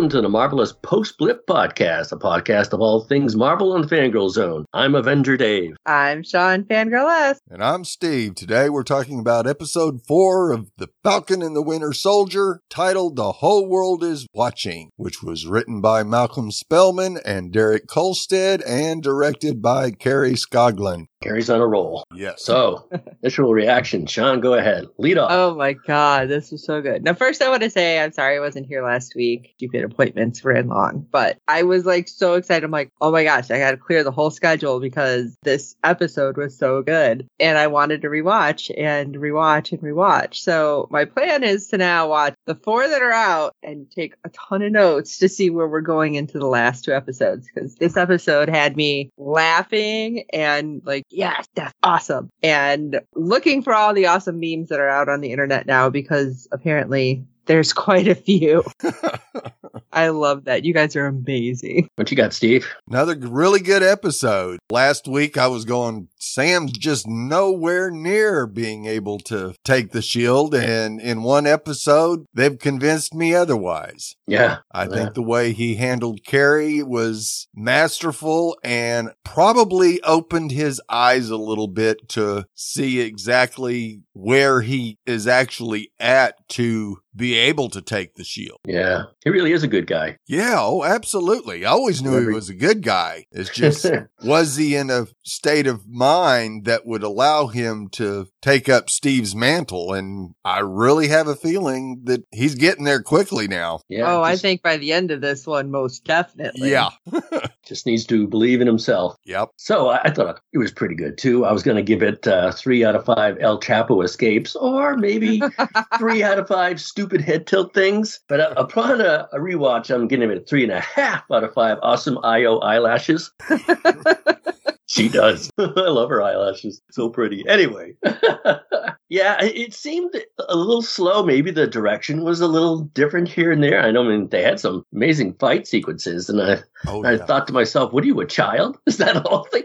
welcome to the Marvelous Post Blip Podcast, a podcast of all things Marvel on the Fangirl Zone. I'm Avenger Dave. I'm Sean Fangirl S. And I'm Steve. Today we're talking about episode four of The Falcon and the Winter Soldier, titled The Whole World is Watching, which was written by Malcolm Spellman and Derek Kolstad and directed by Kari Skogland. Kari's on a roll. Yes. So, initial reaction. Sean, go ahead. Lead off. Oh my god, this was so good. Now, first, I want to say I'm sorry I wasn't here last week. Stupid appointments ran long, but I was like so excited. I'm like, oh my gosh, I got to clear the whole schedule because this episode was so good, and I wanted to rewatch and rewatch and rewatch. So my plan is to now watch the four that are out and take a ton of notes to see where we're going into the last two episodes because this episode had me laughing and like yes, that's awesome. And looking for all the awesome memes that are out on the internet now because apparently there's quite a few. I love that. You guys are amazing. What you got, Steve? Another really good episode. Last week I was going, Sam's just nowhere near being able to take the shield. And in one episode, they've convinced me otherwise. Yeah. I Yeah. think the way he handled Karli was masterful and probably opened his eyes a little bit to see exactly where he is actually at to be able to take the shield. Yeah. He really is a good guy. Yeah, oh, absolutely. I always knew he was a good guy. It's just, was he in a state of mind that would allow him to take up Steve's mantle? And I really have a feeling that he's getting there quickly now. Yeah. oh, I think by the end of this one, most definitely. Yeah. just needs to believe in himself. Yep. So I, I thought it was pretty good too. I was going to give it uh, three out of five El Chapo escapes, or maybe three out of five stupid head tilt things. But uh, upon a, a rewatch, I'm giving it three and a half out of five awesome Ayo eyelashes. she does. I love her eyelashes. So pretty. Anyway, yeah, it- seemed a little slow. Maybe the direction was a little different here and there. I know, I mean, they had some amazing fight sequences, and I Oh, I yeah. thought to myself, "What are you, a child? Is that all? Thing?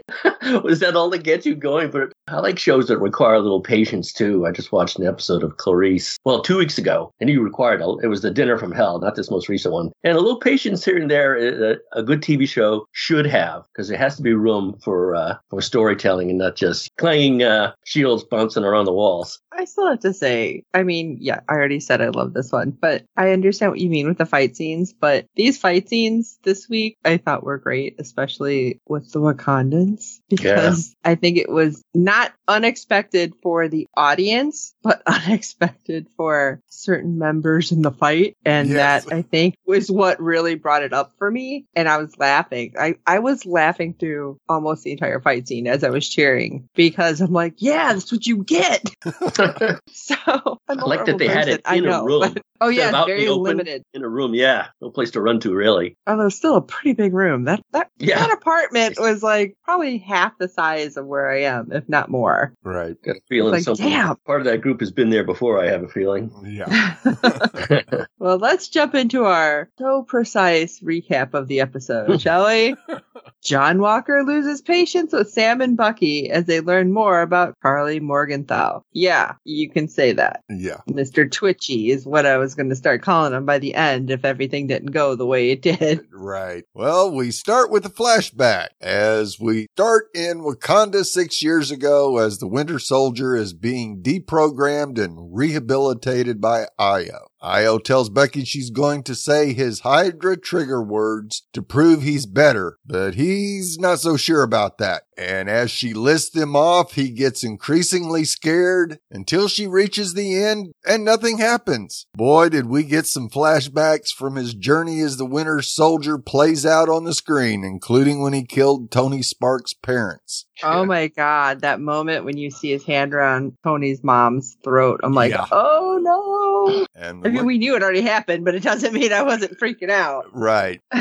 Was that all that gets you going?" But I like shows that require a little patience too. I just watched an episode of Clarice, well, two weeks ago, and you required a, it was the Dinner from Hell, not this most recent one, and a little patience here and there. uh, A, a good TV show should have because there has to be room for uh, for storytelling and not just clanging uh, shields bouncing around the walls. I still have to say, I mean, yeah, I already said I love this one, but I understand what you mean with the fight scenes. But these fight scenes this week, I thought were great, especially with the Wakandans, because I think it was not unexpected for the audience, but unexpected for certain members in the fight. And Yes. that I think was what really brought it up for me. And I was laughing. I, I was laughing through almost the entire fight scene as I was cheering because I'm like, yeah, that's what you get. So I'm I a like that they horrible had it person, I in a room. but- oh yeah, Instead of it's out in very limited. In a room, yeah, no place to run to really. Although still a pretty big room. That that Yeah. that apartment was like probably half the size of where I am, if not more. Right. Got a feeling Like, something. damn. Part of that group has been there before. I have a feeling. Yeah. well, let's jump into our so precise recap of the episode, shall we? John Walker loses patience with Sam and Bucky as they learn more about Karli Morgenthau. Yeah, you can say that. Yeah. Mr. Twitchy is what I was going to start calling him by the end if everything didn't go the way it did. Right. Well, we start with a flashback as we start in Wakanda six years ago as the Winter Soldier is being deprogrammed and rehabilitated by Ayo. Ayo tells Bucky she's going to say his Hydra trigger words to prove he's better, but he's not so sure about that. And as she lists them off, he gets increasingly scared until she reaches the end and nothing happens. Boy, did we get some flashbacks from his journey as the Winter Soldier plays out on the screen, including when he killed Tony Stark's parents. Oh my god, that moment when you see his hand around Tony's mom's throat. I'm like, Yeah. oh no. And the I mean, look- we knew it already happened, but it doesn't mean I wasn't freaking out. Right.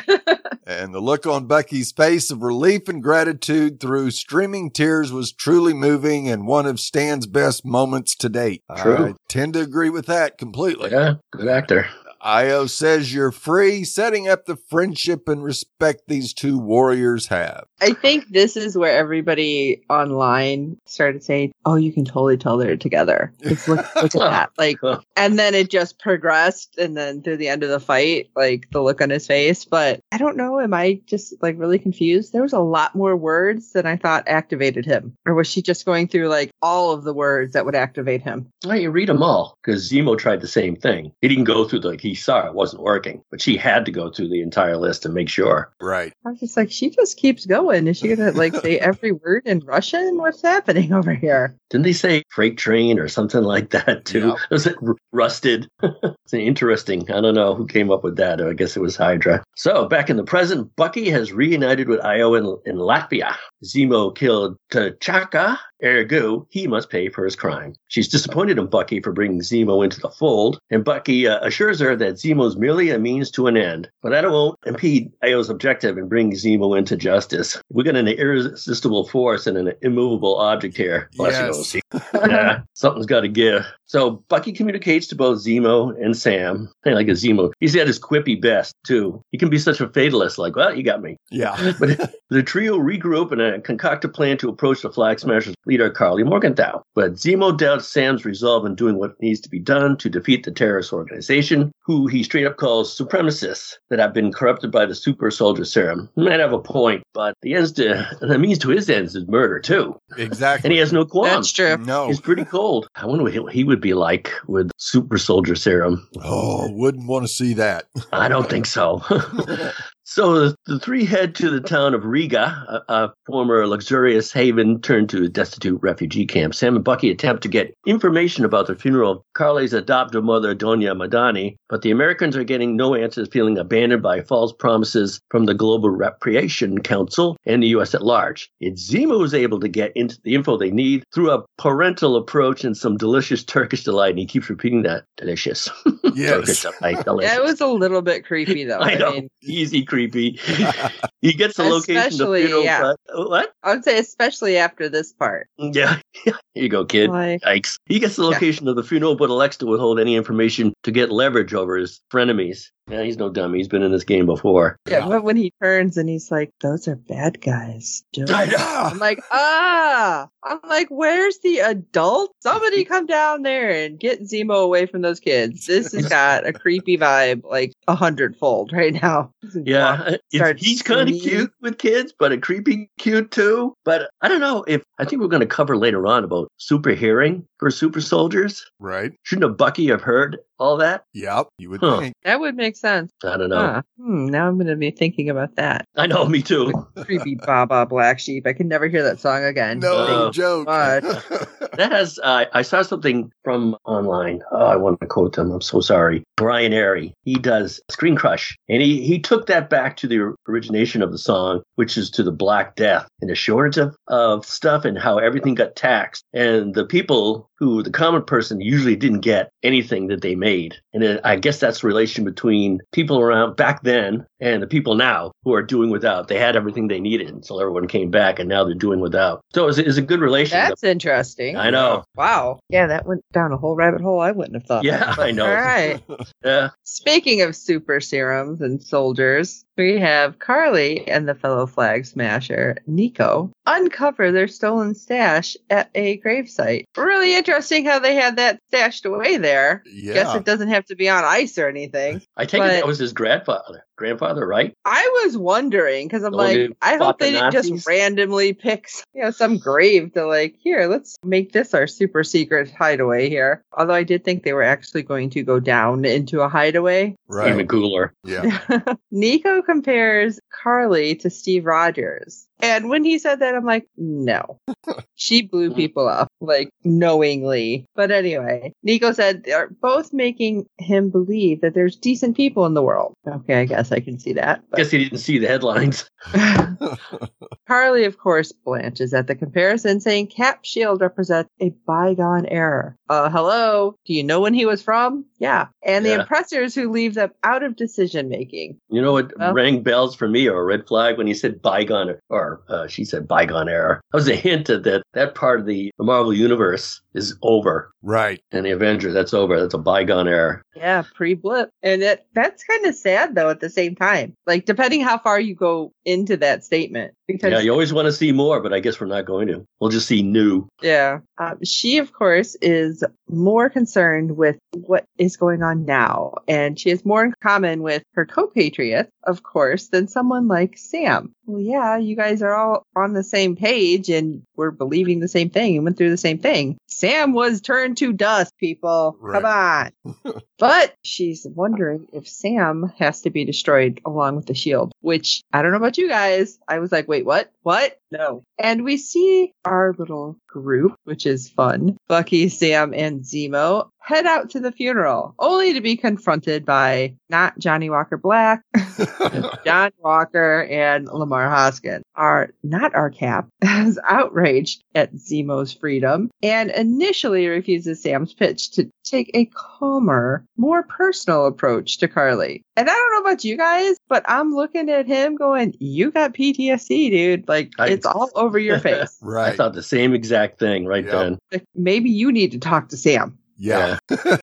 and the look on Bucky's face of relief and gratitude through streaming tears was truly moving and one of Stan's best moments to date. True. I tend to agree with that completely. Yeah, good actor. Ayo says you're free, setting up the friendship and respect these two warriors have. I think this is where everybody online started saying, "Oh, you can totally tell they're together." Just look, look at that, like, and then it just progressed, and then through the end of the fight, like the look on his face. But I don't know. Am I just like really confused? There was a lot more words than I thought activated him, or was she just going through like all of the words that would activate him? Well, you read them all because Zemo tried the same thing. He didn't go through the, like he saw it wasn't working, but she had to go through the entire list to make sure. Right. I was just like, she just keeps going. Is she gonna like say every word in Russian? What's happening over here? Didn't they say freight train or something like that too? Yep. Was it r- rusted? it's interesting. I don't know who came up with that. I guess it was Hydra. So back in the present, Bucky has reunited with Ayo in, in Latvia. Zemo killed T'Chaka, ergo he must pay for his crime. She's disappointed in Bucky for bringing Zemo into the fold, and Bucky uh, assures her that Zemo's merely a means to an end. But that won't impede Ayo's objective in bringing Zemo into justice. We got an irresistible force and an immovable object here. Bless Yes. OC. yeah, something's got to give. So Bucky communicates to both Zemo and Sam. I like a Zemo. He's at his quippy best too. He can be such a fatalist, like, well, you got me. Yeah. But the trio regroup and concoct a plan to approach the Flag Smashers leader, Karli Morgenthau. But Zemo doubts Sam's resolve in doing what needs to be done to defeat the terrorist organization, who he straight up calls supremacists that have been corrupted by the super soldier serum. He might have a point, but the ends to the means to his ends is murder too, Exactly. and he has no qualms. That's true. no. He's pretty cold. I wonder what he- he would be like with super soldier serum. Oh, wouldn't want to see that. I don't think so. so the, the three head to the town of Riga, a, a former luxurious haven turned to a destitute refugee camp. Sam and Bucky attempt to get information about the funeral of Karli's adoptive mother, Donya Madani, but the Americans are getting no answers, feeling abandoned by false promises from the Global Repatriation Council and the U.S. at large. It's Zemo who's able to get into the info they need through a parental approach and some delicious Turkish delight. And he keeps repeating that. Delicious. Turkish delight. Delicious. Yeah, it was a little bit creepy though. I I, know. mean, Easy creepy. he gets the location of the funeral. yeah. what? I would say especially after this part. Yeah. Here you go, kid. Like, Yikes. He gets the Yeah. location of the funeral, but elects to withhold any information to get leverage over his frenemies. Yeah, he's no dummy. He's been in this game before. yeah, but when he turns and he's like, "Those are bad guys." I know. I'm like, ah. I'm like, where's the adult? Somebody come down there and get Zemo away from those kids. This has got a creepy vibe, like a hundredfold right now. Yeah, it's- he's kind of cute with kids, but a creepy cute too. But I don't know if I think we're going to cover later on about super hearing for super soldiers. right. Shouldn't a Bucky have heard all that? Yep. You would Huh. think. That would make sense. I don't know. Huh. Hmm, now I'm going to be thinking about that. I know, me too. Creepy Baba Black Sheep. I can never hear that song again. No Uh, joke. what? That has, uh, I saw something from online. Oh, I want to quote them. I'm so sorry. Brian Arey. He does Screen Crush. And he, he took that back to the origination of the song, which is to the Black Death and the shortage of, of stuff and how everything got taxed. And the people who, the common person, usually didn't get anything that they made. And it, I guess that's the relation between people around back then and the people now who are doing without. They had everything they needed until everyone came back and now they're doing without. So it's, it's a good relation. That's interesting. I know. Wow. Yeah, that went down a whole rabbit hole I wouldn't have thought. Yeah, But I know. All right. Yeah. Speaking of super serums and soldiers, we have Karli and the fellow flag smasher, Nico, uncover their stolen stash at a gravesite. Really interesting how they had that stashed away there. Yeah. Guess it doesn't have to be on ice or anything. I take it that was his grandfather. Grandfather, right? I was wondering because I'm The like, I fought hope the they didn't Nazis? just randomly pick, you know, some grave to like, here, let's make this our super secret hideaway here. Although I did think they were actually going to go down into a hideaway. Right. Even cooler. Yeah. Nico compares Karli to Steve Rogers. And when he said that, I'm like, no. she blew people up, like knowingly. But anyway, Nico said they're both making him believe that there's decent people in the world. Okay, I guess I can see that. Guess he didn't see the headlines. Karli, of course, blanches at the comparison, saying Cap Shield represents a bygone era. Uh, hello? Do you know when he was from? Yeah. And the Yeah. impressors who leave them out of decision making. You know what Well- rang bells for me or a red flag when he said bygone or uh, she said bygone era. That was a hint that that, that part of the Marvel universe is over. Right. And the Avengers, that's over. That's a bygone era. Yeah, pre-blip. And it, that's kind of sad though at the same time. Like depending how far you go into that statement. Because Yeah, you always want to see more, but I guess we're not going to. We'll just see new. Yeah. Um, she, of course, is more concerned with what is going on now. And she has more in common with her compatriots, of course, than someone like Sam. Well, yeah, you guys are all on the same page and we're believing the same thing and went through the same thing. Sam was turned to dust, people. Come on. but she's wondering if Sam has to be destroyed along with the shield, which I don't know about you guys. I was like, wait, what? What? No. And we see our little group, which is fun. Bucky, Sam, and Zemo head out to the funeral, only to be confronted by not Johnny Walker Black, John Walker, and Lamar Hoskin. Are not our cap as outraged at Zemo's freedom and initially refuses Sam's pitch to take a calmer, more personal approach to Karli. And I don't know about you guys, but I'm looking at him going, You got PTSD, dude. Like I- it's all over your face. right. I right. thought the same exact thing right Yeah. then. Like, maybe you need to talk to Sam. Yeah.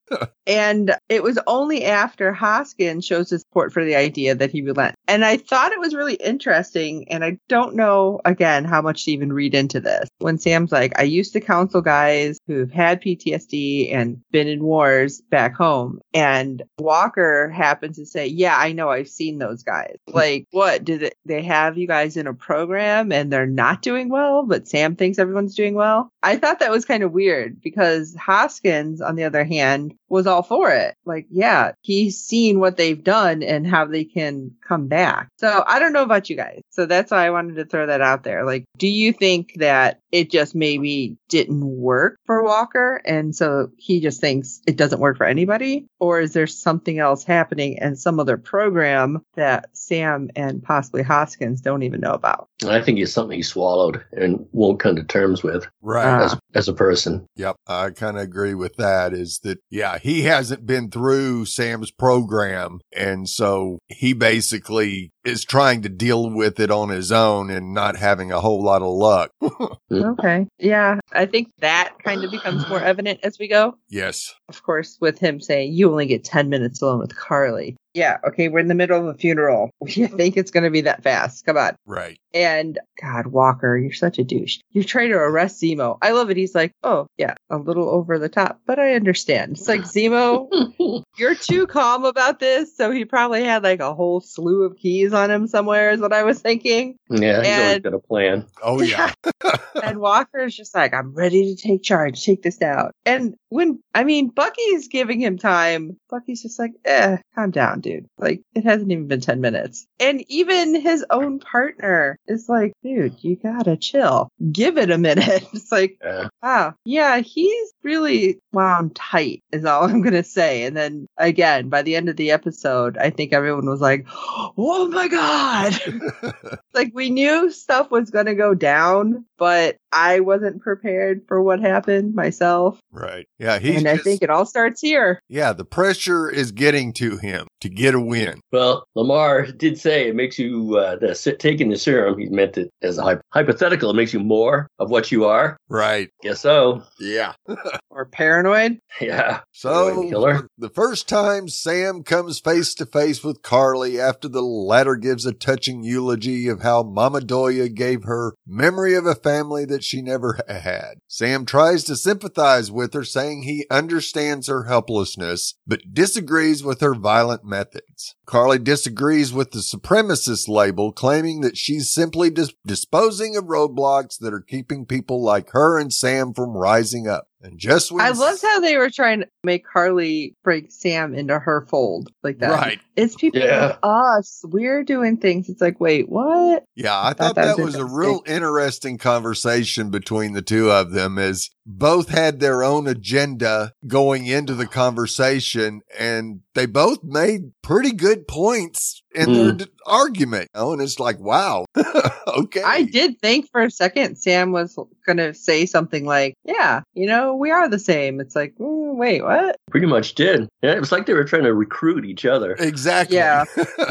And it was only after Hoskin shows his support for the idea that he relent. And I thought it was really interesting. And I don't know, again, how much to even read into this. When Sam's like, I used to counsel guys who've had PTSD and been in wars back home. And Walker happens to say, Yeah, I know. I've seen those guys. Like, what? Do it, they have you guys in a program and they're not doing well, but Sam thinks everyone's doing well? I thought that was kind of weird because Hoskins, on the other hand, was all for it. Like, yeah, he's seen what they've done and how they can come back. So I don't know about you guys. So that's why I wanted to throw that out there. Like, do you think that it just maybe didn't work for Walker? And so he just thinks it doesn't work for anybody? Or is there something else happening and some other program that Sam and possibly Hoskins don't even know about? I think it's something he swallowed and won't come to terms with Right. As, as a person. Yep, I kind of agree with that. Is that, yeah, he hasn't been through Sam's program. And so he basically is trying to deal with it on his own and not having a whole lot of luck. Okay. Yeah. I think that kind of becomes more evident as we go. yes. Of course, with him saying, you only get 10 minutes alone with Karli. Yeah. Okay. We're in the middle of a funeral. You think it's going to be that fast? Come on. Right. And God, Walker, you're such a douche. You're trying to arrest Zemo. I love it. He's like, oh, yeah, a little over the top, but I understand. It's like, Zemo, you're too calm about this. So he probably had like a whole slew of keys on him somewhere, is what I was thinking. Yeah, he's always And- got a plan. Oh, yeah. and Walker's just like, I'm ready to take charge, take this out. And when, I mean, Bucky's giving him time, Bucky's just like, eh, calm down, dude. Like, it hasn't even been 10 minutes. And even his own partner is like, dude, you gotta chill. Give it a minute. It's like, Yeah. wow, yeah, he's really wound tight, is all I'm gonna say. And then again, by the end of the episode, I think everyone was like, oh my God like we knew stuff was going to go down, but I wasn't prepared for what happened myself. right. Yeah. He's and I think it all starts here. yeah, the pressure is getting to him to get a win. Well, Lamar did say it makes you uh, the taking the serum. He meant it as a hypothetical. It makes you more of what you are. Right. Guess so. Yeah. Or paranoid. Yeah. So, Killer. the first time Sam comes face to face with Karli after the latter gives a touching eulogy of how Mama Donya gave her memory of a family that she never had. Sam tries to sympathize with her, saying he understands her helplessness, but disagrees with her violent methods. Karli disagrees with the supremacist label, claiming that she's simply dis- disposing of roadblocks that are keeping people like her and Sam from rising up. And just when I loved how they were trying to make Karli bring Sam into her fold like that. Right. It's people Yeah. like us. We're doing things. It's like, wait, what? Yeah, I thought thought that that was was a real interesting conversation between the two of them as both had their own agenda going into the conversation and they both made pretty good points in Mm. their d- argument. Oh, and it's like, wow. okay. I did think for a second Sam was going to say something like, yeah, you know, we are the same. It's like, mm, wait, what? Pretty much did. Yeah, it was like they were trying to recruit each other. Exactly. Yeah.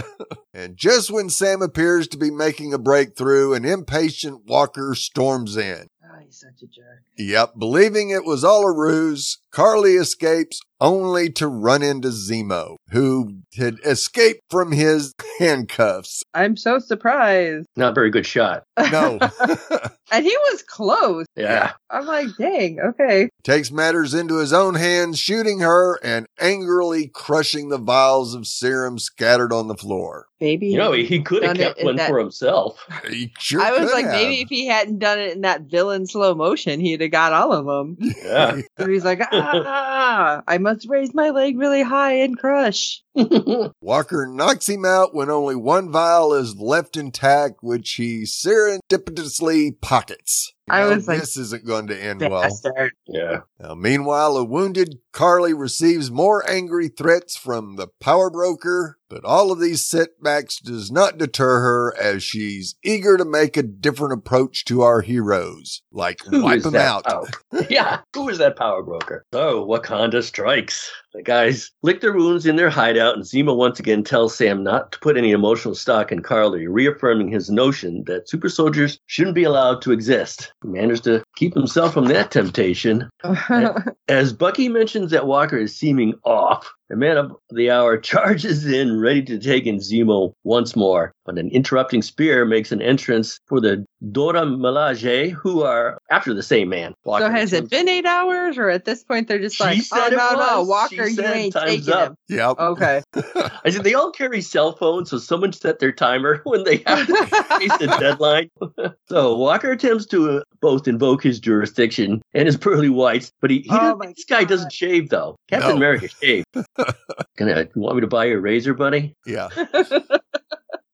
and just when Sam appears to be making a breakthrough, an impatient Walker storms in. He's such a jerk. Yep, believing it was all a ruse, Karli escapes only to run into Zemo, who had escaped from his handcuffs. I'm so surprised. Not very good shot. No. And he was close. Yeah. I'm like, dang, okay. Takes matters into his own hands, shooting her and angrily crushing the vials of serum scattered on the floor. Maybe. You know, he, he could have kept one that- for himself. He sure I was could like, have. maybe if he hadn't done it in that villain slow motion, he'd have got all of them. Yeah. And he's like, ah, I must raise my leg really high and crush. Walker knocks him out when only one vial is left intact, which he serendipitously pockets. You I know, was like, this isn't going to end well. Yeah. Now, meanwhile, a wounded Karli receives more angry threats from the power broker, but all of these setbacks does not deter her as she's eager to make a different approach to our heroes, like Who wipe them out. power- yeah. Who is that power broker? So Wakanda strikes. The guys lick their wounds in their hideout, and Zemo once again tells Sam not to put any emotional stock in Karli, reaffirming his notion that super soldiers shouldn't be allowed to exist. He managed to keep himself from that temptation. As Bucky mentions that Walker is seeming off, the man of the hour charges in, ready to take in Zemo once more. But an interrupting spear makes an entrance for the Dora Milaje, who are after the same man. Walker so has it been eight hours, or at this point they're just She like, oh said it no, no, was. Walker, She you said ain't time's taking up. him. Yep. Okay. I said they all carry cell phones, so someone set their timer when they have to face the deadline. so Walker attempts to uh, both invoke his jurisdiction and his pearly whites, but he, he Oh doesn't- my this guy God. doesn't shave though. Captain No. America shaved. Gonna you want me to buy you a razor, buddy? Yeah.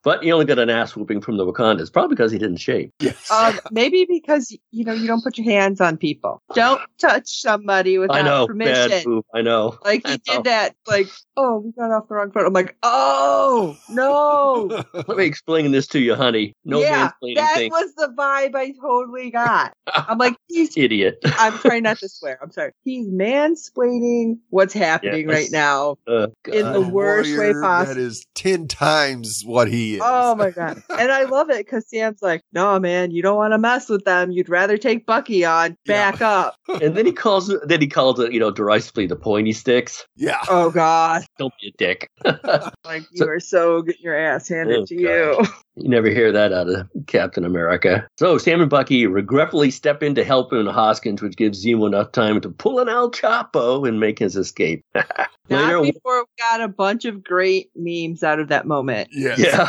But he only got an ass whooping from the Wakandas, probably because he didn't shave. Yes. um, maybe because you know you don't put your hands on people. Don't touch somebody without I know, permission. bad move. I know. Like I he know. did that. Like, oh, we got off the wrong foot. I'm like, oh no. Let me explain this to you, honey. No yeah, that thing. was the vibe I totally got. I'm like, he's. Idiot. I'm trying not to swear. I'm sorry. He's mansplaining what's happening Yes. right now. Uh, In the worst way possible. That is 10 times what he is. Oh my god! And I love it because Sam's like, "No, man, you don't want to mess with them. You'd rather take Bucky on. Yeah. Back up." and then he calls. Then he calls it, you know, derisively the pointy sticks. Yeah. Oh god! Don't be a dick. Like you So- are so getting your ass handed Oh, to you. You never hear that out of Captain America. So Sam and Bucky regretfully step in to help him Hoskins, which gives Zemo enough time to pull an El Chapo and make his escape. Not Later, before we got a bunch of great memes out of that moment. Yes. yeah,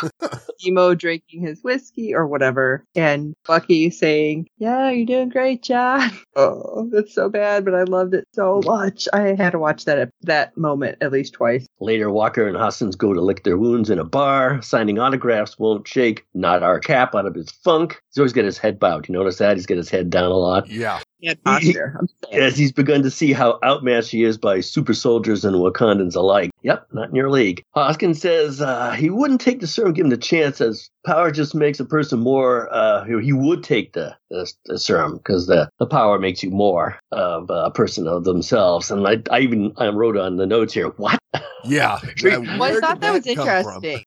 Emo drinking his whiskey or whatever, and Bucky saying, "Yeah, you're doing great, John." Oh, that's so bad, but I loved it so much. I had to watch that that moment at least twice. Later, Walker and Hoskins go to lick their wounds in a bar. Signing autographs won't shake not our cap out of his funk. He's always got his head bowed. You notice that? He's got his head down a lot. Yeah. Yeah, posture. I'm. As he's begun to see how outmatched he is by super soldiers and Wakandans alike. Yep, not in your league. Hoskins says uh, he wouldn't take the serum given the chance, as power just makes a person more. Uh, he would take the, the, the serum because the, the power makes you more of a person of themselves. And I, I even I wrote on the notes here, what? Yeah. Well, Now, I thought did that was interesting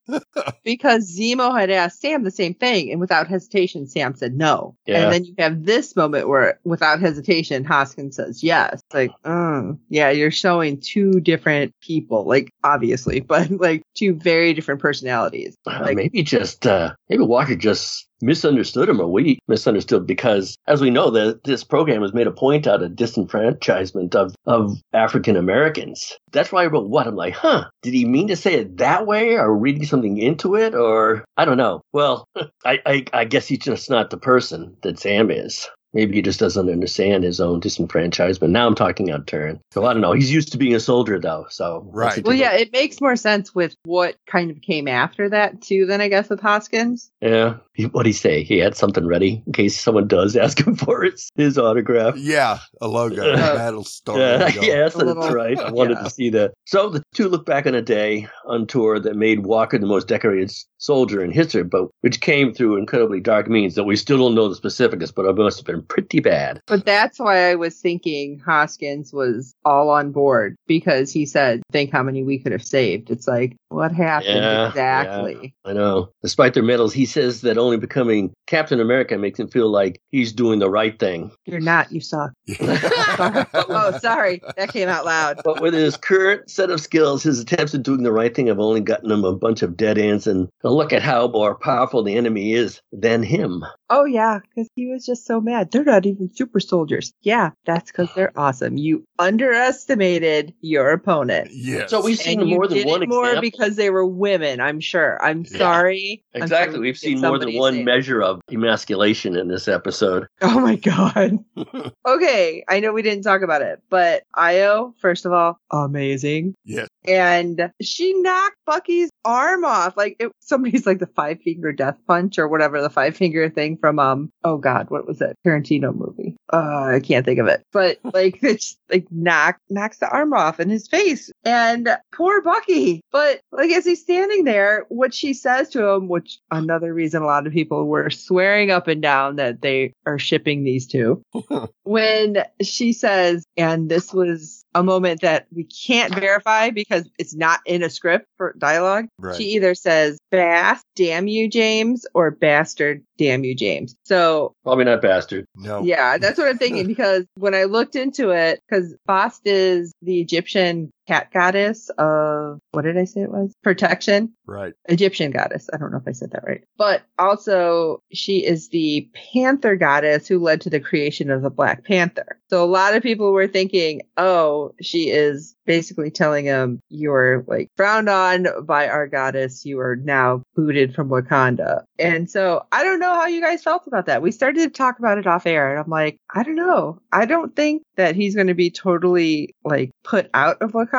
because Zemo had asked Sam the same thing, and without hesitation, Sam said no. Yeah. And then you have this moment where, without hesitation, Hoskins says yes. Like, mm, yeah, you're showing two different people, like obviously, but like two very different personalities. Uh, Like, maybe just uh, maybe Walker just misunderstood him, or we misunderstood because, as we know, that this program has made a point out of disenfranchisement of of African Americans. That's why I wrote what I'm like, huh? Did he mean to say it that way, or reading something into it, or I don't know. Well, I I, I guess he's just not the person that Sam is. Maybe he just doesn't understand his own disenfranchisement. Now I'm talking out turn. So I don't know. He's used to being a soldier though. So Right. Well, yeah, it makes more sense with what kind of came after that too. Then I guess with Hoskins. Yeah. He, what'd he say? He had something ready in case someone does ask him for his, his autograph. Yeah, a logo. Uh, Battle Star. Yeah, yes, that's little- right. I wanted Yeah. to see that. So the two look back on a day on tour that made Walker the most decorated soldier in history, but which came through incredibly dark means that we still don't know the specifics, but it must have been pretty bad. But that's why I was thinking Hoskins was all on board because he said, "Think how many we could have saved." It's like, what happened Yeah, exactly? I know. Despite their medals, he says that only becoming Captain America makes him feel like he's doing the right thing. You're not. You suck. oh, sorry, that came out loud. But with his current set of skills, his attempts at doing the right thing have only gotten him a bunch of dead ends. And look at how more powerful the enemy is than him. Oh yeah, because he was just so mad. They're not even super soldiers. Yeah, that's because they're awesome. You underestimated your opponent. yes. So we've seen and more than one it more example. because they were women. I'm sure. I'm Yeah. sorry. I'm Exactly. sorry We've seen more than one saying- measure of emasculation in this episode. Oh my god. okay, I know we didn't talk about it, but Ayo, first of all, amazing. yes. And she knocked Bucky's arm off. Like it, somebody's like the five finger death punch or whatever the five finger thing from um oh god what was that Tarantino movie? Uh, I can't think of it. But like it's like knock knocks the arm off in his face and poor Bucky. But like as he's standing there, what she says to him, which another reason a lot of people were swearing up and down that they are shipping these two when she says, and this was a moment that we can't verify because it's not in a script for dialogue. Right. She either says, Bass, damn you, James, or bastard, damn you, James. So, Probably not bastard. no. yeah, that's what I'm thinking because when I looked into it, because Bast is the Egyptian cat goddess of, what did I say it was? Protection. Right. Egyptian goddess. I don't know if I said that right. But also, she is the panther goddess who led to the creation of the Black Panther. So a lot of people were thinking, oh, she is basically telling him, you're like frowned on by our goddess. You are now booted from Wakanda. And so I don't know how you guys felt about that. We started to talk about it off air and I'm like, I don't know. I don't think that he's going to be totally like put out of Wakanda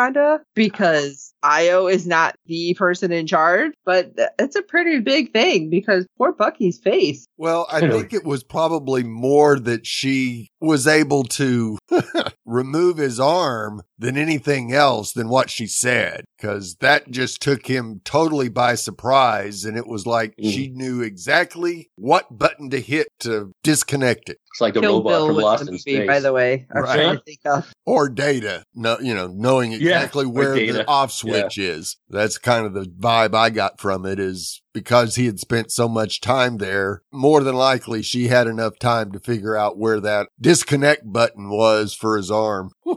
because Ayo is not the person in charge, but it's a pretty big thing because poor Bucky's face. Well, I think it was probably more that she was able to remove his arm than anything else than what she said, because that just took him totally by surprise. And it was like Mm. she knew exactly what button to hit to disconnect it It's like the Kill robot Bill from Lost in movie, Space. by the way. Right. to think of. or data, no, you know, knowing exactly or where the off switch is. That's kind of the vibe I got from it is because he had spent so much time there. More than likely she had enough time to figure out where that disconnect button was for his arm.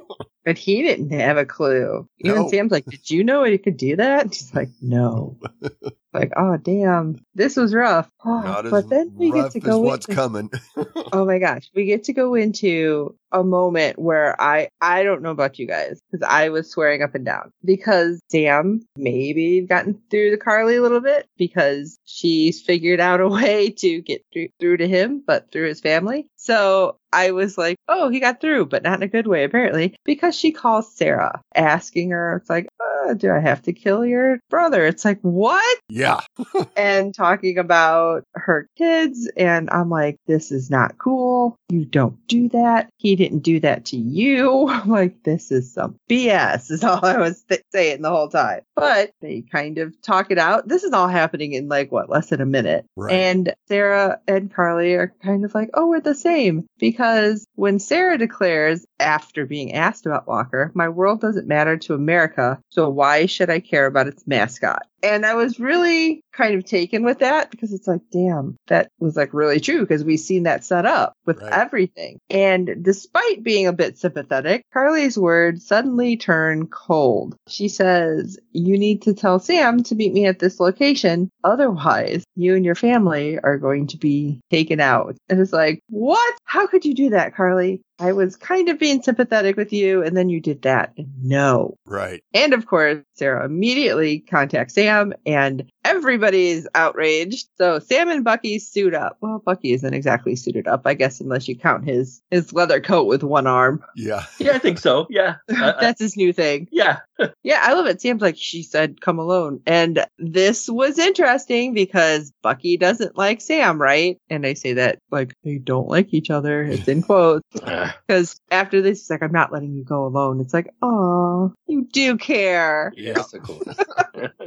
But he didn't have a clue. Even No. Sam's like, Did you know he could do that? She's like, No. like, oh damn. This was rough. Oh, but then we get to go what's into- coming. Oh my gosh, we get to go into a moment where I I don't know about you guys because I was swearing up and down because Sam maybe gotten through to Karli a little bit because she's figured out a way to get through, through to him, but through his family. So I was like, oh, he got through, but not in a good way apparently because she calls Sarah asking her, it's like, uh, do I have to kill your brother? It's like what? yeah. and talking about her kids. And I'm like, this is not cool. You don't do that. He didn't do that to you. Like, this is some BS, is all I was th- saying the whole time. But they kind of talk it out. This is all happening in like, what, less than a minute. Right. And Sarah and Karli are kind of like, oh, we're the same. Because when Sarah declares, after being asked about Walker, my world doesn't matter to America, so why should I care about its mascot? And I was really kind of taken with that because it's like, damn, that was like really true because we've seen that set up with Right. everything. And despite being a bit sympathetic, Karli's words suddenly turn cold. She says, You need to tell Sam to meet me at this location. Otherwise, you and your family are going to be taken out. And it's like, What? How could you do that, Karli? I was kind of being sympathetic with you, and then you did that. No. Right. And of course, Sarah immediately contacts Sam, and everybody's outraged. So Sam and Bucky suit up. Well, Bucky isn't exactly suited up, I guess, unless you count his his leather coat with one arm. Yeah. Yeah, I think so. Yeah. That's his new thing. yeah. Yeah, I love it. Sam's like, she said, come alone. And this was interesting because Bucky doesn't like Sam, right? And I say that like they don't like each other. It's in quotes. Because after this, he's like, I'm not letting you go alone. It's like, oh, you do care. Of course.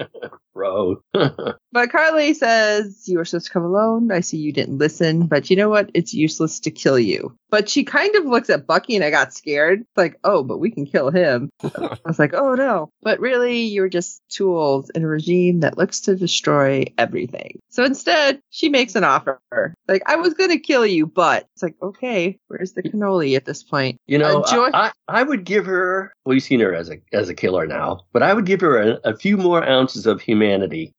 Bro. But Karli says, You were supposed to come alone. I see you didn't listen, but you know what? It's useless to kill you. But she kind of looks at Bucky and I got scared. It's like, Oh, but we can kill him. I was like, Oh no. But really, you're just tools in a regime that looks to destroy everything. So instead, she makes an offer. Like, I was going to kill you, but it's like, okay, where's the cannoli at this point? You know, Uh, Joy- I, I, I would give her. Well, you've seen her as a as a killer now, but I would give her a, a few more ounces of humanity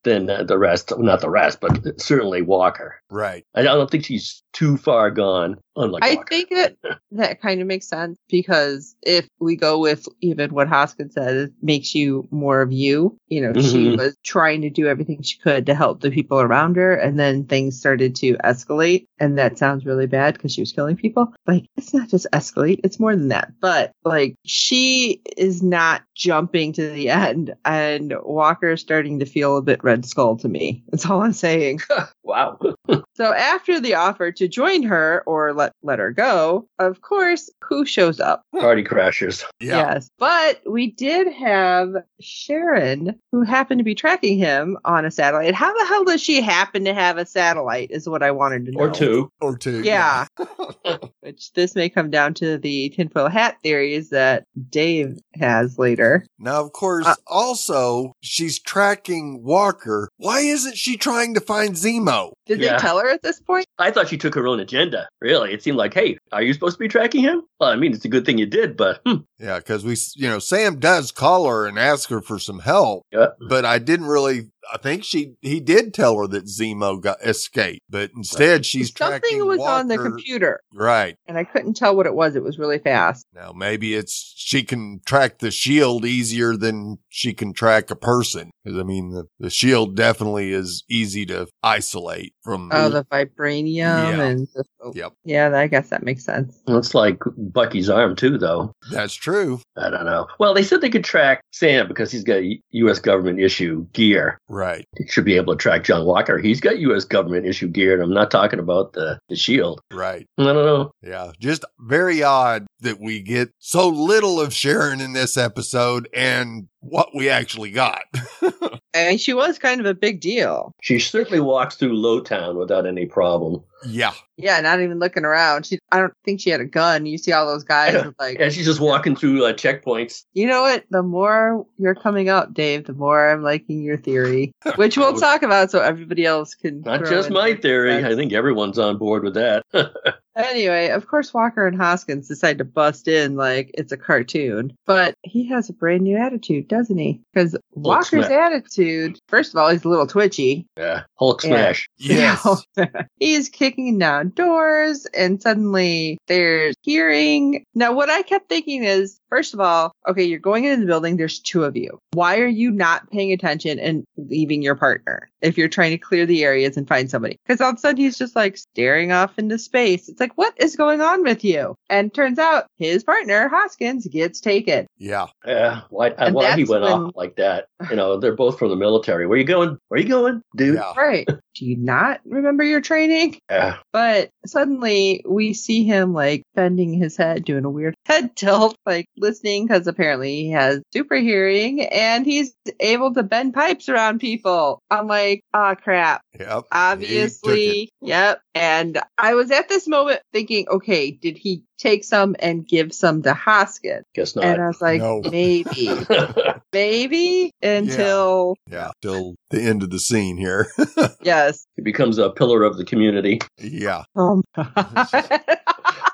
than uh, the rest. Not the rest, but certainly Walker. Right. I don't think she's too far gone. Unlike I Walker. think that that kind of makes sense because if we go with even what Hoskins said, it makes you more of you. You know, she Mhm. was trying to do everything she could to help the people around her, and then things started to escalate. And that sounds really bad because she was killing people. Like, it's not just escalate, it's more than that. But, like, she is not jumping to the end, and Walker is starting to feel a bit Red Skull to me. That's all I'm saying. wow. So after the offer to join her or let let her go, of course, who shows up? Party crashers. Yeah. Yes. But we did have Sharon who happened to be tracking him on a satellite. How the hell does she happen to have a satellite is what I wanted to know. Or two. Or two. Yeah. Which this may come down to the tinfoil hat theories that Dave has later. Now, of course, Uh, also, she's tracking Walker. Why isn't she trying to find Zemo? Did Yeah. they tell her at this point? I thought she took her own agenda. Really, it seemed like, hey, are you supposed to be tracking him? Well, I mean, it's a good thing you did, but hmm, Yeah, because we, you know, Sam does call her and ask her for some help, yeah. but I didn't really. I think she he did tell her that Zemo got escaped, but instead she's Something tracking was on the computer Right and I couldn't tell what it was. It was really fast. now, maybe it's she can track the shield easier than she can track a person. Because I mean, the, the shield definitely is easy to isolate from. Oh, the vibranium Yeah. and the, Yep. yeah, I guess that makes sense. Looks like Bucky's arm too, though. That's true. I don't know. Well, they said they could track Sam because he's got U.S. government issue gear. Right. They should be able to track John Walker. He's got U.S. government issue gear, and I'm not talking about the, the shield. Right. I don't know. Yeah, just very odd that we get so little of Sharon in this episode and what we actually got. And she was kind of a big deal. She certainly walks through Lowtown without any problem. yeah, Yeah, not even looking around. She, I don't think she had a gun. You see all those guys Yeah. like, And she's just walking through uh, checkpoints. you know what? The more you're coming up, Dave, the more I'm liking your theory, which we'll talk about so everybody else can. Not just my theory. sense. I think everyone's on board with that. Anyway, of course, Walker and Hoskins decide to bust in like it's a cartoon, but he has a brand new attitude, doesn't he? Because Walker's attitude, first of all, he's a little twitchy. yeah. Hulk Yeah. smash. yes, You know, he's kicking down doors and suddenly there's hearing. Now, what I kept thinking is, first of all, okay, you're going into the building. There's two of you. Why are you not paying attention and leaving your partner if you're trying to clear the areas and find somebody? Because all of a sudden he's just like staring off into space. It's like, what is going on with you? And turns out his partner, Hoskins, gets taken. yeah, Yeah. Why, why he went when- off like that? You know, they're both from the military. Where you going? Where you going, dude? yeah, Right. Do you not remember your training? Yeah. But suddenly we see him like bending his head, doing a weird head tilt, like listening because apparently he has super hearing and he's able to bend pipes around people. I'm like, oh crap. yep. Obviously. Yep. And I was at this moment thinking, okay, did he take some and give some to Hoskins? Guess not. And I was like, No. maybe, maybe until, Yeah, till the end of the scene here. yes. He becomes a pillar of the community. yeah. Um,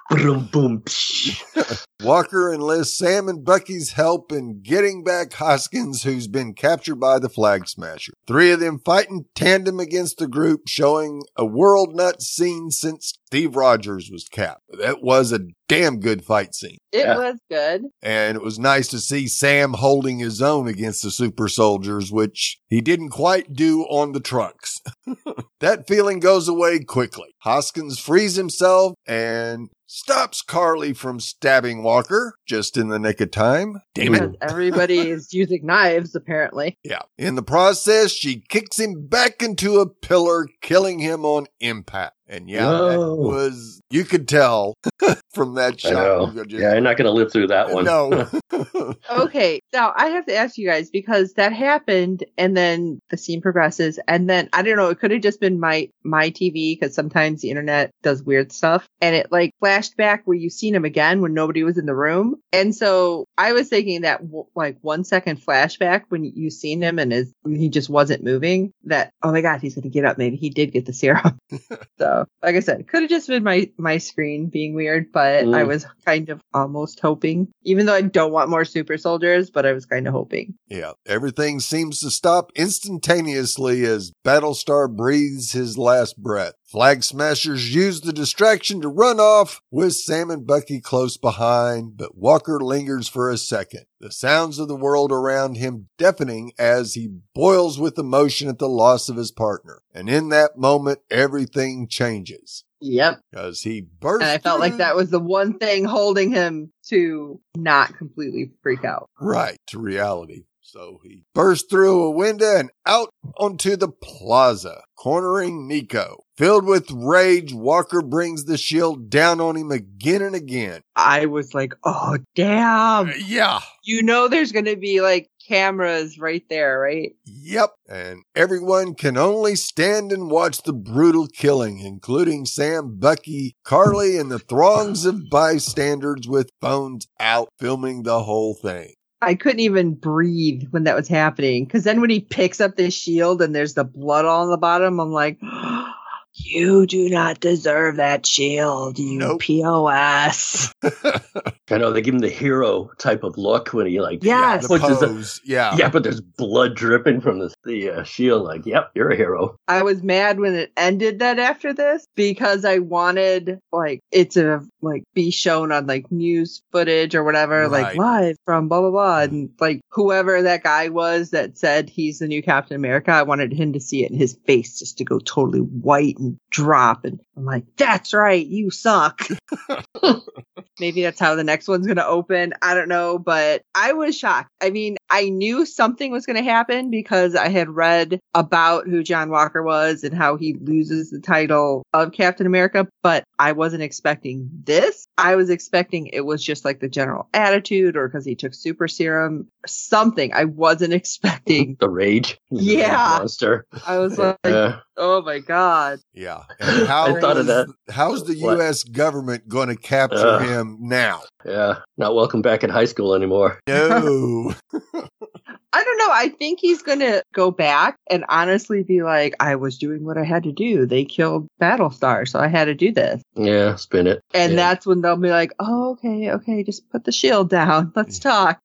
Boom, boom. psh. Walker enlists Sam and Bucky's help in getting back Hoskins, who's been captured by the Flag Smasher. Three of them fight in tandem against the group, showing a world not seen since Steve Rogers was capped. That was a damn good fight scene. It Yeah. was good. And it was nice to see Sam holding his own against the super soldiers, which he didn't quite do on the trucks. that feeling goes away quickly. Hoskins frees himself and stops Karli from stabbing Walker just in the nick of time. Damn it. Because everybody is using knives, apparently. Yeah. In the process, she kicks him back into a pillar, killing him on impact. And yeah, that was, you could tell from that I shot. know. You just- Yeah, I'm not going to live through that one. No. Okay, now I have to ask you guys because that happened, and then the scene progresses, and then I don't know. It could have just been my my TV because sometimes the internet does weird stuff, and it like flashed back where you seen him again when nobody was in the room, and so I was thinking that w- like one second flashback when you seen him and his he just wasn't moving. That oh my god, he's gonna get up. Maybe he did get the serum. so like I said, could have just been my my screen being weird, but I Mm. was kind of almost hoping, even though I don't want more super soldiers, but I was kind of hoping. Yeah, everything seems to stop instantaneously as Battlestar breathes his last breath. Flag Smashers use the distraction to run off with Sam and Bucky close behind, but Walker lingers for a second. The sounds of the world around him deafening as he boils with emotion at the loss of his partner. And in that moment, everything changes. Yep. Because he bursts. And I felt like that was the one thing holding him to not completely freak out. Right to reality. So he burst through a window and out onto the plaza, cornering Nico. Filled with rage, Walker brings the shield down on him again and again. I was like, oh, damn. Uh, yeah. You know, there's going to be like cameras right there, right? Yep. And everyone can only stand and watch the brutal killing, including Sam, Bucky, Karli, and the throngs of bystanders with phones out filming the whole thing. I couldn't even breathe when that was happening. Cause then when he picks up the shield and there's the blood all on the bottom, I'm like, you do not deserve that shield, you Nope. POS. I know they give him the hero type of look when he like Yes. The punches the- pose. Yeah. yeah, but there's blood dripping from the the uh, shield. Like, yep, you're a hero. I was mad when it ended that after this because I wanted like it to like be shown on like news footage or whatever, like live from blah blah blah, and like whoever that guy was that said he's the new Captain America, I wanted him to see it in his face just to go totally white and drop, and I'm like, that's right, you suck. Maybe that's how the next one's going to open. I don't know, but I was shocked. I mean, I knew something was going to happen because I had read about who John Walker was and how he loses the title of Captain America, but I wasn't expecting this. I was expecting it was just like the general attitude or because he took super serum, something. I wasn't expecting. The rage. Yeah. monster. I was like, Yeah. Oh my God. Yeah. And how I thought of that. How's the What? U.S. government going to capture Uh. him now? yeah. Not welcome back in high school anymore. No. I don't know. I think he's going to go back and honestly be like, I was doing what I had to do. They killed Battlestar, so I had to do this. Yeah, spin it. And Yeah. that's when they'll be like, oh, okay, okay, just put the shield down. Let's talk.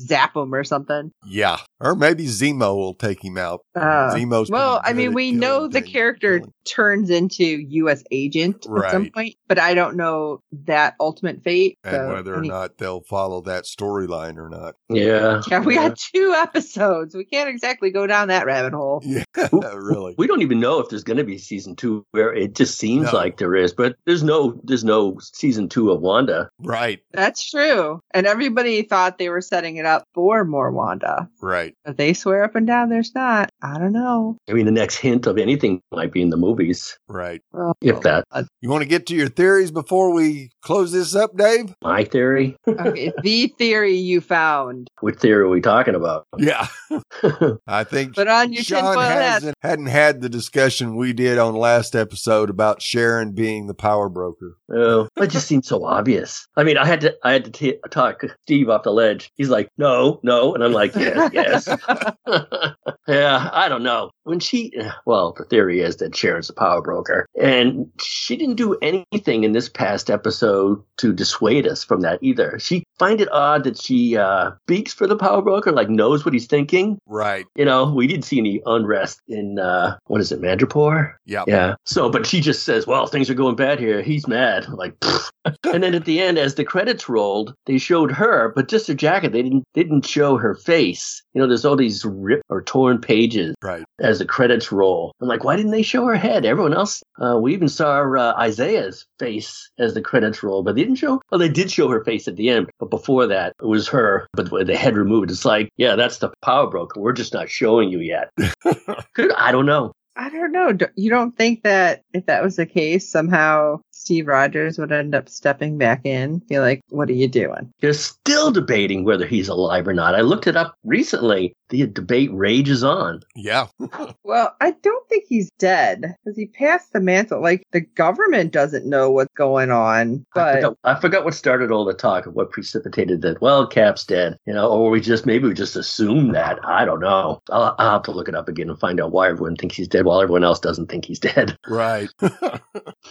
Zap him or something. yeah. Or maybe Zemo will take him out. Uh, Zemo's well, I mean, we know the character turns into U.S. agent at some point, but I don't know that ultimate fate. And so whether or any- not they'll follow that storyline or not. Yeah. Yeah, we got two episodes. We can't exactly go down that rabbit hole. Yeah, really. We don't even know if there's going to be season two. Where it just seems No. like there is, but there's no there's no season two of Wanda. Right, That's true. And everybody thought they were setting it up for more Wanda. right. But they swear up and down there's not. I don't know. I mean, the next hint of anything might be in the movies, Right. Well, if that. You want to get to your theories before we close this up, Dave? My theory. okay, the theory you found. What theory are we talking about? Yeah. I think Put on your Sean hasn't, hadn't had the discussion we did on last episode about Sharon being the power broker. Oh, that just seems so obvious. I mean, I had to, I had to t- talk Steve off the ledge. He's like, no, no, and I'm like, yes, yes. yeah, I don't know. When she, well, the theory is that Sharon's a power broker, and she didn't do anything in this past episode episode to dissuade us from that either. She find it odd that she uh, speaks for the power broker, like knows what he's thinking. Right. You know, we didn't see any unrest in uh, what is it, Madripoor? Yeah. Yeah. So, but she just says, "Well, things are going bad here." He's mad, like. and then at the end, as the credits rolled, they showed her, but just her jacket. They didn't didn't show her face. You know, there's all these ripped or torn pages Right. as the credits roll. I'm like, why didn't they show her head? Everyone else, uh, we even saw uh, Isaiah's face as the credits roll, but they didn't show. Well, they did show her face at the end, but before that, it was her, but with the head removed. It's like, yeah, that's the power broker. We're just not showing you yet. Could I don't know. I don't know. You don't think that if that was the case, somehow Steve Rogers would end up stepping back in? Be like, what are you doing? They're still debating whether he's alive or not. I looked it up recently. The debate rages on. Yeah. Well, I don't think he's dead because he passed the mantle. Like the government doesn't know what's going on, I but forgot, I forgot what started all the talk of what precipitated that. Well, Cap's dead, you know, or we just maybe we just assume that. I don't know. I'll, I'll have to look it up again and find out why everyone thinks he's dead while everyone else doesn't think he's dead. Right. I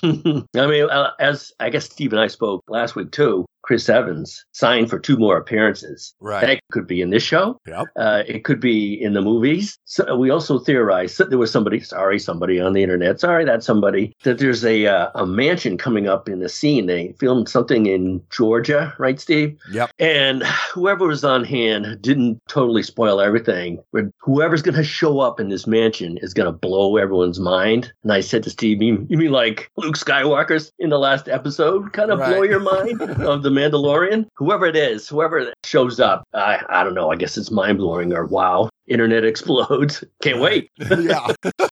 mean, uh, as I guess Steve and I spoke last week too. Chris Evans signed for two more appearances. Right. That could be in this show. Yep. Uh, it could be in the movies. So we also theorized so there was somebody, sorry, somebody on the internet, sorry, that's somebody, that there's a uh, a mansion coming up in the scene. They filmed something in Georgia, right, Steve? Yep. And whoever was on hand didn't totally spoil everything. But whoever's going to show up in this mansion is going to blow everyone's mind. And I said to Steve, you, you mean like Luke Skywalker's in the last episode kind of blow your mind of the Mandalorian? Whoever it is, whoever shows up, I, I don't know. I guess it's mind blowing or wow. Internet explodes. Can't wait. yeah.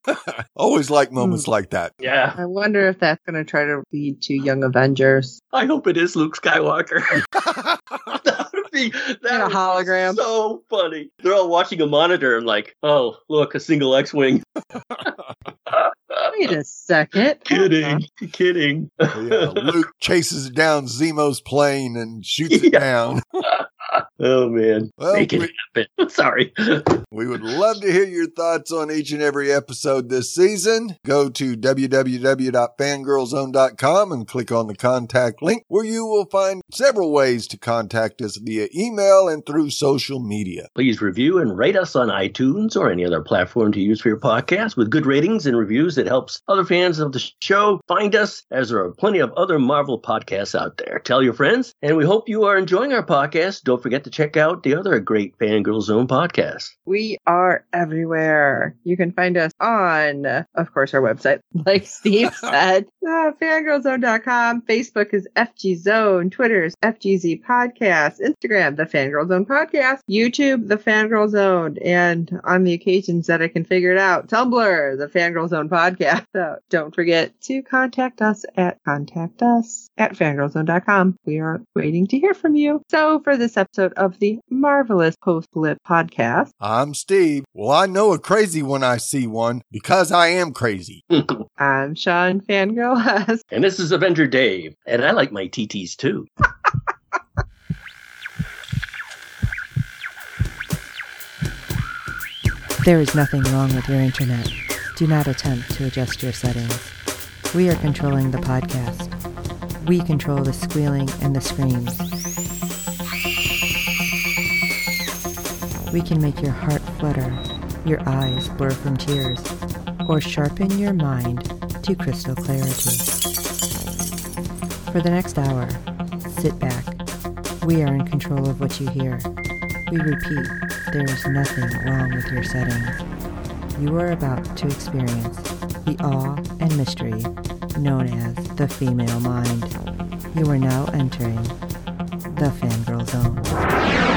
Always like moments hmm. like that. Yeah. I wonder if that's going to try to lead to Young Avengers. I hope it is Luke Skywalker. that would be that a hologram. so funny. They're all watching a monitor and like, oh, look, a single X-wing. Wait a second. kidding, kidding. Oh, yeah, Luke chases down Zemo's plane and shoots it Yeah. down. Oh man, Well, make it happen. Sorry. We would love to hear your thoughts on each and every episode this season. Go to www.fangirlzone.com and click on the contact link where you will find several ways to contact us via email and through social media. Please review and rate us on iTunes or any other platform to use for your podcast with good ratings and reviews it helps other fans of the show find us as there are plenty of other Marvel podcasts out there. Tell your friends and we hope you are enjoying our podcast. Don't forget to check out the other great Fangirl Zone podcasts. We are everywhere. You can find us on, of course, our website, like Steve said, uh, fangirlzone.com. Facebook is FG Zone. Twitter is FGZ Podcast. Instagram, The Fangirl Zone Podcast. YouTube, The Fangirl Zone. And on the occasions that I can figure it out, Tumblr, The Fangirl Zone Podcast. So don't forget to contact us at contact us at fangirlzone.com. We are waiting to hear from you. So for this episode of the marvelous Post Blip Podcast, I'm Steve. Well, I know a crazy when I see one because I am crazy. I'm Sean Fangirl Has. And this is Avenger Dave. And I like my TTs too. There is nothing wrong with your internet. Do not attempt to adjust your settings. We are controlling the podcast. We control the squealing and the screams. We can make your heart flutter, your eyes blur from tears, or sharpen your mind to crystal clarity. For the next hour, sit back. We are in control of what you hear. We repeat, there is nothing wrong with your settings. You are about to experience the awe and mystery known as the female mind. You are now entering the fangirl zone.